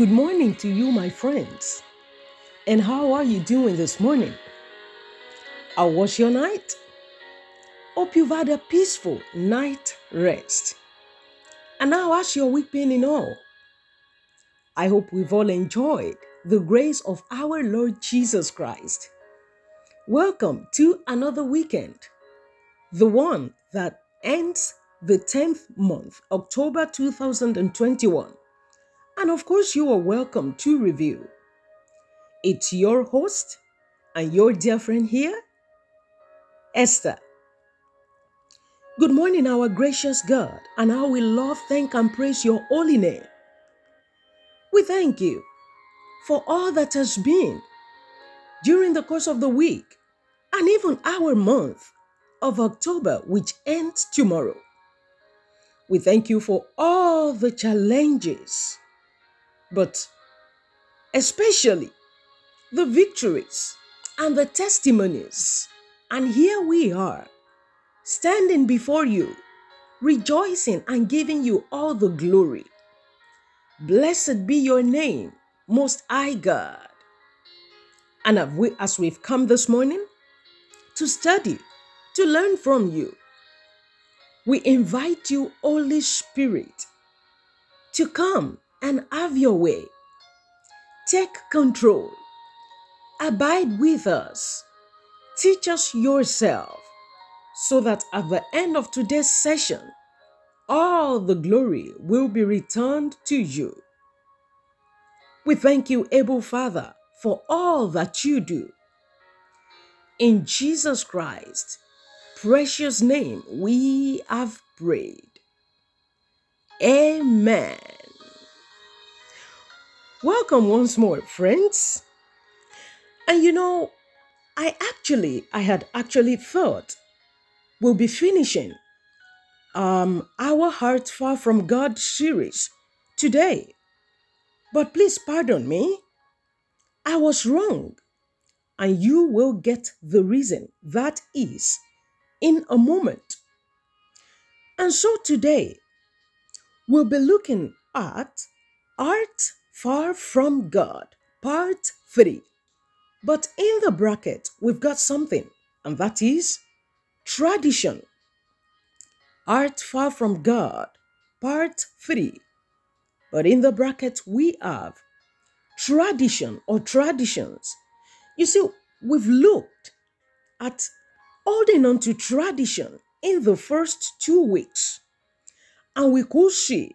Good morning to you, my friends. And how are you doing this morning? How was your night? Hope you've had a peaceful night rest. And how has your week been in all? I hope we've all enjoyed the grace of our Lord Jesus Christ. Welcome to another weekend, the one that ends the 10th month, October 2021. And of course, you are welcome to review. It's your host and your dear friend here, Esther. Good morning, our gracious God, and how we love, thank, and praise your holy name. We thank you for all that has been during the course of the week and even our month of October, which ends tomorrow. We thank you for all the challenges but especially the victories and the testimonies. And here we are, standing before you, rejoicing and giving you all the glory. Blessed be your name, Most High God. And as we've come this morning to study, to learn from you, we invite you, Holy Spirit, to come and have your way. Take control. Abide with us. Teach us yourself so that at the end of today's session, all the glory will be returned to you. We thank you, Abba Father, for all that you do. In Jesus Christ, precious name, we have prayed. Amen. Welcome once more, friends. And you know, I actually, I had actually thought we'll be finishing um, our Heart Far From God series today. But please pardon me, I was wrong. And you will get the reason that is in a moment. And so today, we'll be looking at art Far from God, part 3. But in the bracket, we've got something, and that is tradition. Art far from God, part 3. But in the bracket, we have tradition or traditions. You see, we've looked at holding on to tradition in the first two weeks, and we could see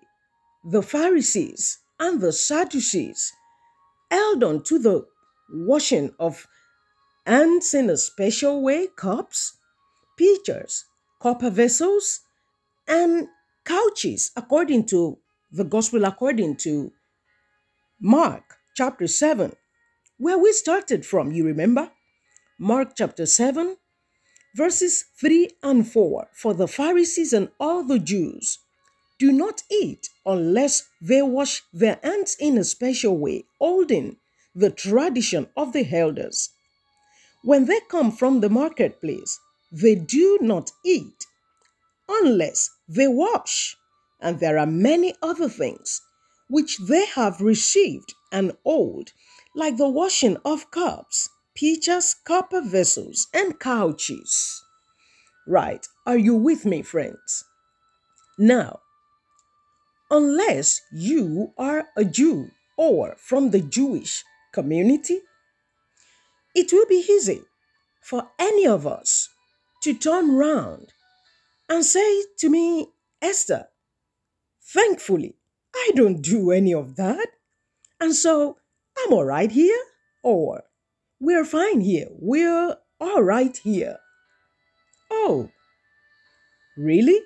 the Pharisees and the Sadducees held on to the washing of hands in a special way, cups, pitchers, copper vessels, and couches, according to the gospel, according to Mark chapter 7, where we started from, you remember? Mark chapter 7, verses 3 and 4. For the Pharisees and all the Jews do not eat unless they wash their hands in a special way, holding the tradition of the elders. When they come from the marketplace, they do not eat unless they wash. And there are many other things which they have received and hold, like the washing of cups, pitchers, copper vessels, and couches. Right, are you with me, friends? Now, unless you are a Jew or from the Jewish community, it will be easy for any of us to turn round and say to me, Esther, thankfully, I don't do any of that. And so I'm all right here, or we're fine here, we're all right here. Oh, really?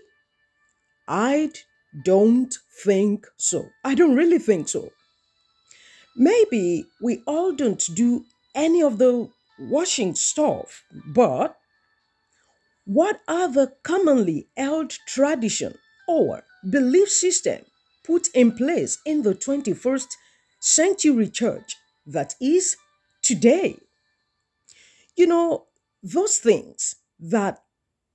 I'd don't think so. I don't really think so. Maybe we all don't do any of the washing stuff, but what are the commonly held tradition or belief system put in place in the 21st century church that is today? You know, those things that,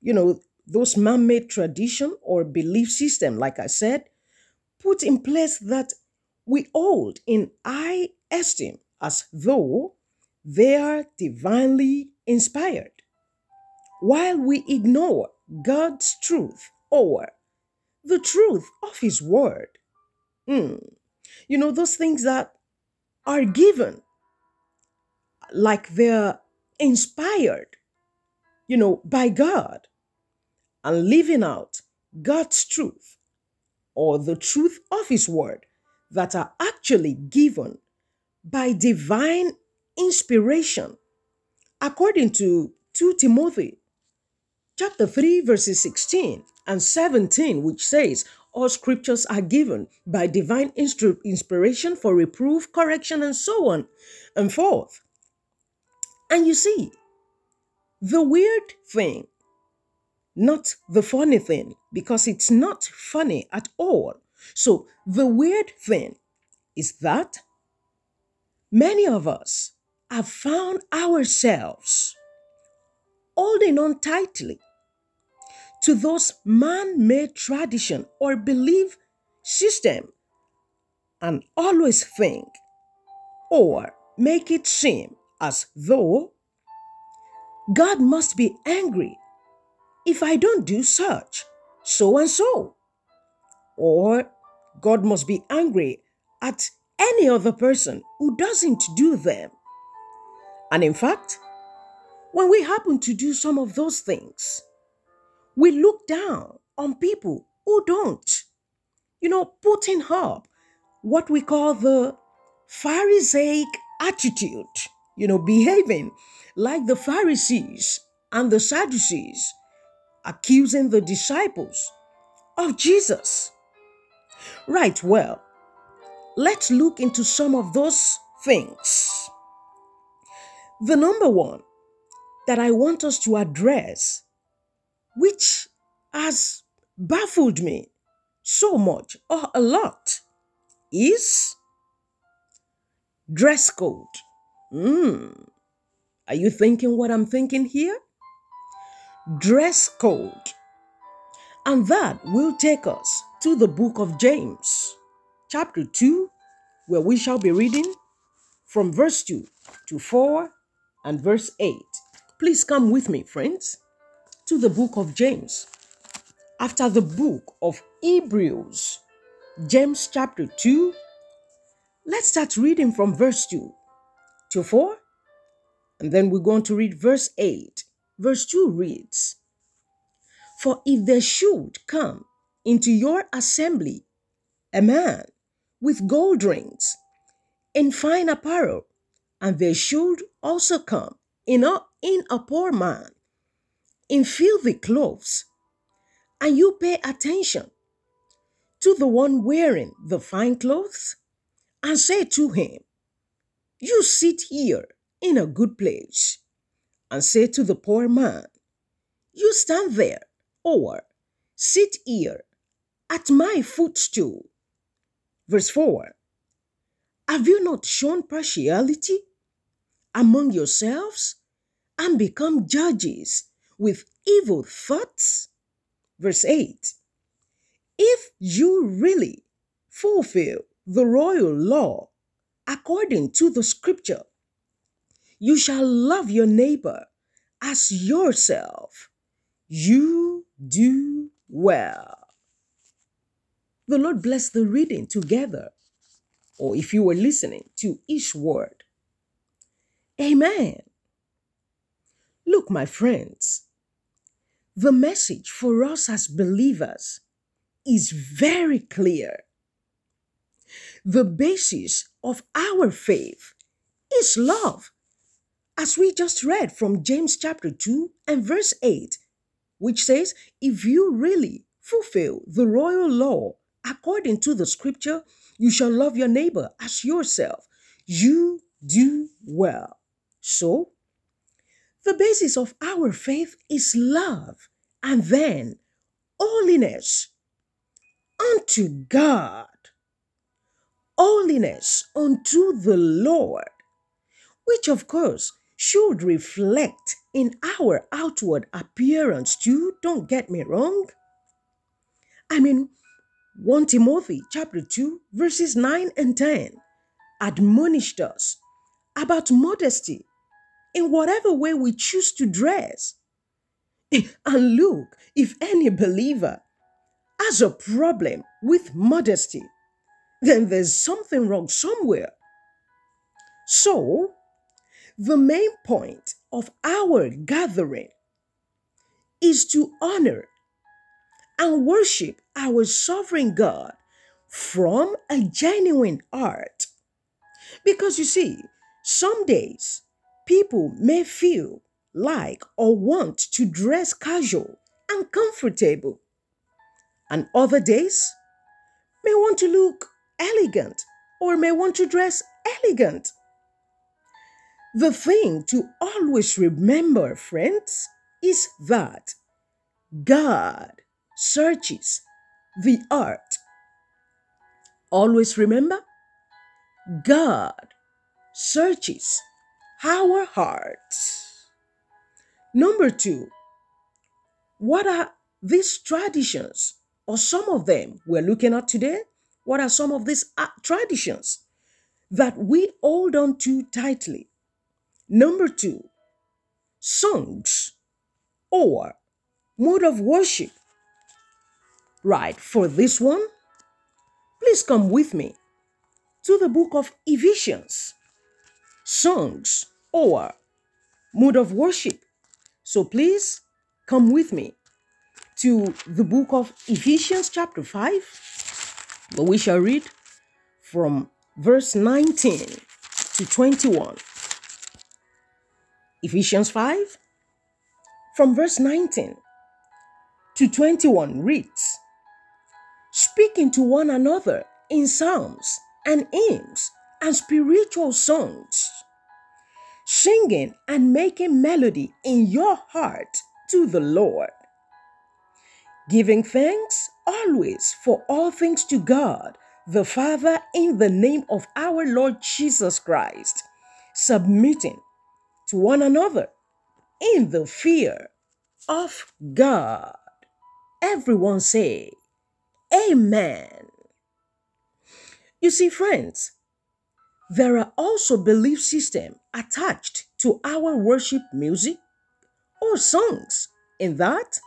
you know, those man-made tradition or belief system like i said put in place that we hold in high esteem as though they are divinely inspired, while we ignore God's truth or the truth of His Word. Hmm. You know, those things that are given like they're inspired, you know, by God and living out God's truth or the truth of His Word that are actually given by divine inspiration, according to 2 Timothy chapter 3, verses 16 and 17, which says, All scriptures are given by divine instru- inspiration for reproof, correction, and so on and forth. And you see, the weird thing, not the funny thing, because it's not funny at all. So, the weird thing is that many of us have found ourselves holding on tightly to those man-made tradition or belief system and always think or make it seem as though God must be angry if I don't do such, so and so. Or God must be angry at any other person who doesn't do them. And in fact, when we happen to do some of those things, we look down on people who don't. You know, putting up what we call the Pharisaic attitude, you know, behaving like the Pharisees and the Sadducees, accusing the disciples of Jesus. Right, well, let's look into some of those things. The number one that I want us to address, which has baffled me so much or a lot, is dress code. Hmm. Are you thinking what I'm thinking here? Dress code. And that will take us to the book of James, chapter 2, where we shall be reading from verse 2 to 4 and verse 8. Please come with me, friends, to the book of James. After the book of Hebrews, James chapter 2, let's start reading from verse 2 to 4, and then we're going to read verse 8. Verse 2 reads, For if there should come into your assembly a man with gold rings in fine apparel, and there should also come in a, in a poor man in filthy clothes, and you pay attention to the one wearing the fine clothes, and say to him, You sit here in a good place, and say to the poor man, You stand there, or sit here at my footstool. Verse 4 Have you not shown partiality among yourselves and become judges with evil thoughts? Verse 8 If you really fulfill the royal law according to the scripture, you shall love your neighbor as yourself. You do well. The Lord bless the reading together, or if you were listening to each word. Amen. Look, my friends, the message for us as believers is very clear. The basis of our faith is love, as we just read from James chapter 2 and verse 8, which says, If you really fulfill the royal law according to the scripture, you shall love your neighbor as yourself. You do well. So, the basis of our faith is love and then holiness unto God, holiness unto the Lord, which of course should reflect in our outward appearance too. Don't get me wrong. I mean, 1 Timothy chapter 2 verses 9 and 10 admonished us about modesty in whatever way we choose to dress. And look, if any believer has a problem with modesty, then there's something wrong somewhere. So, the main point of our gathering is to honor and worship our sovereign God from a genuine heart. Because you see, some days people may feel like or want to dress casual and comfortable, and other days may want to look elegant or may want to dress elegant. The thing to always remember, friends, is that God searches the heart. Always remember, God searches our hearts. Number two, what are these traditions, or some of them we're looking at today? What are some of these uh, traditions that we hold on to tightly? Number two, songs or mode of worship. Right, for this one, please come with me to the book of Ephesians, songs or mode of worship. So please come with me to the book of Ephesians, chapter 5, where we shall read from verse 19 to 21. Ephesians 5, from verse 19 to 21 reads Speaking to one another in psalms and hymns and spiritual songs, singing and making melody in your heart to the Lord, giving thanks always for all things to God the Father in the name of our Lord Jesus Christ, submitting to one another in the fear of God. Everyone say, Amen. You see, friends, there are also belief systems attached to our worship music or songs in that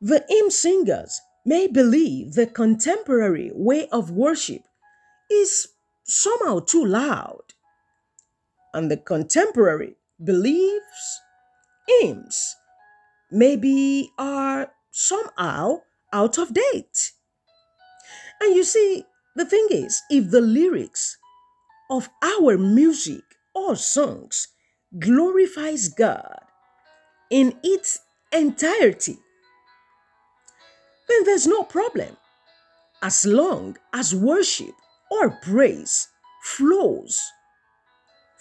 the hymn singers may believe the contemporary way of worship is somehow too loud, and the contemporary beliefs aims, maybe are somehow out of date. And you see, the thing is, if the lyrics of our music or songs glorifies God in its entirety, then there's no problem as long as worship or praise flows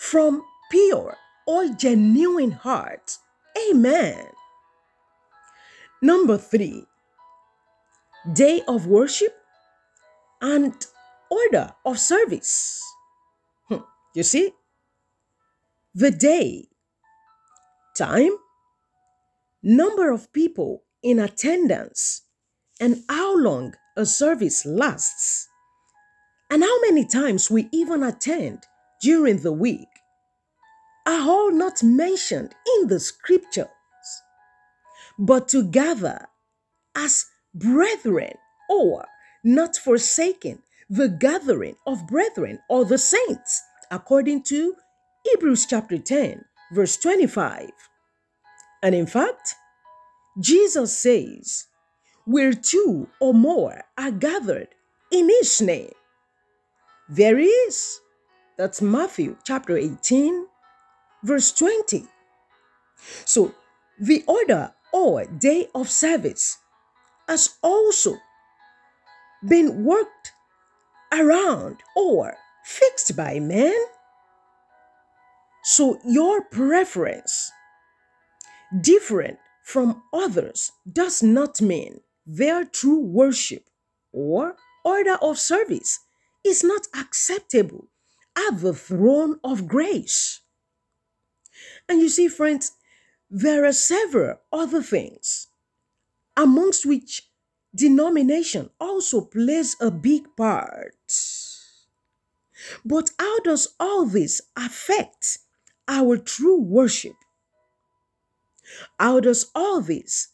from pure or genuine hearts. Amen. Number three, day of worship and order of service. Hmm, you see, the day, time, number of people in attendance, and how long a service lasts, and how many times we even attend during the week are all not mentioned in the scriptures, but to gather as brethren or not forsaking the gathering of brethren or the saints, according to Hebrews chapter 10, verse 25. And in fact, Jesus says, Where two or more are gathered in his name, there is. That's Matthew chapter 18, verse 20. So, the order or day of service has also been worked around or fixed by man. So your preference, different from others, does not mean their true worship or order of service is not acceptable at the throne of grace. And you see, friends, there are several other things, amongst which denomination also plays a big part. But how does all this affect our true worship? How does all this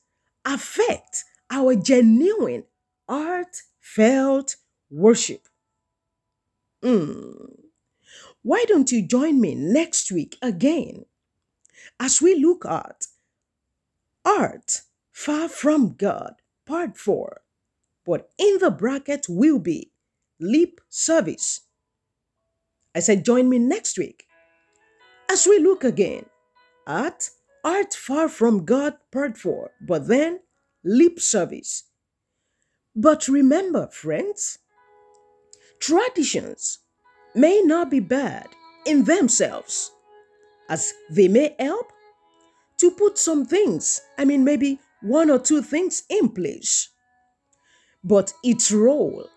affect our genuine, heartfelt worship? Mm. Why don't you join me next week again as we look at Art Far from God, Part 4? But in the bracket will be Lip Service. I said, join me next week as we look again at Art Far from God, Part 4, but then Lip Service. But remember, friends, traditions may not be bad in themselves, as they may help to put some things, I mean, maybe one or two things in place. But its role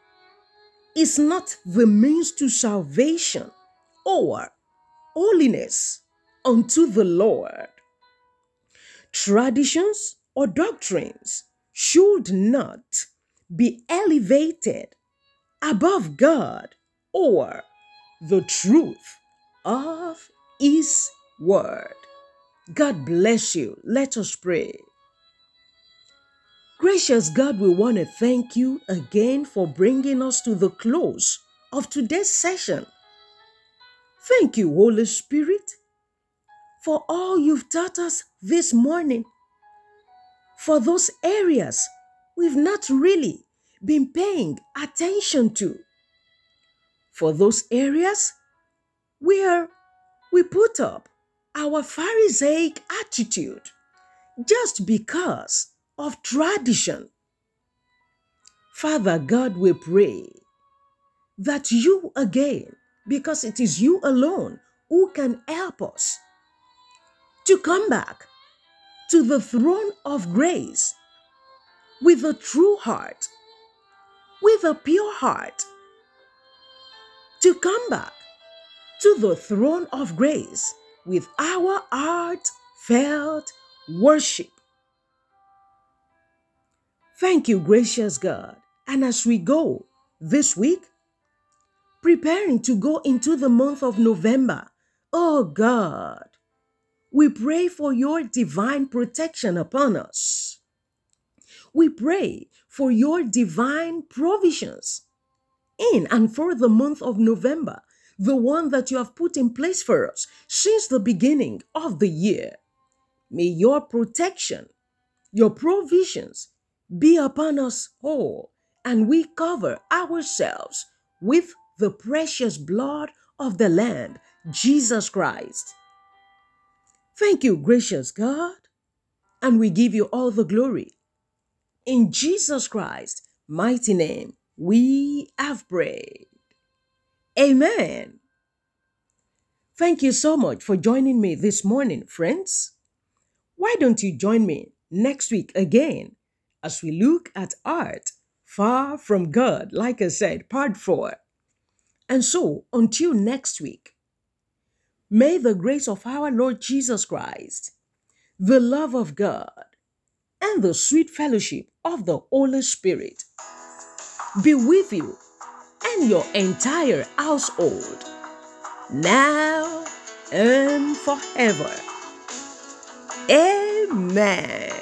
is not the means to salvation or holiness unto the Lord. Traditions or doctrines should not be elevated above God or the truth of His word. God bless you. Let us pray. Gracious God, we want to thank you again for bringing us to the close of today's session. Thank you, Holy Spirit, for all you've taught us this morning. For those areas we've not really been paying attention to for those areas where we put up our Pharisaic attitude just because of tradition. Father God, we pray that you again, because it is you alone who can help us to come back to the throne of grace with a true heart, with a pure heart to come back to the throne of grace with our heartfelt worship. Thank you, gracious God. And as we go this week, preparing to go into the month of November, oh God, we pray for your divine protection upon us. We pray for your divine provisions in and for the month of November, the one that you have put in place for us since the beginning of the year. May your protection, your provisions be upon us all, and we cover ourselves with the precious blood of the Lamb, Jesus Christ. Thank you, gracious God, and we give you all the glory. In Jesus Christ's mighty name, we have prayed. Amen. Thank you so much for joining me this morning, friends. Why don't you join me next week again as we look at art far from God, like I said, part four. And so, until next week, may the grace of our Lord Jesus Christ, the love of God, and the sweet fellowship of the Holy Spirit be with you and your entire household now and forever. Amen.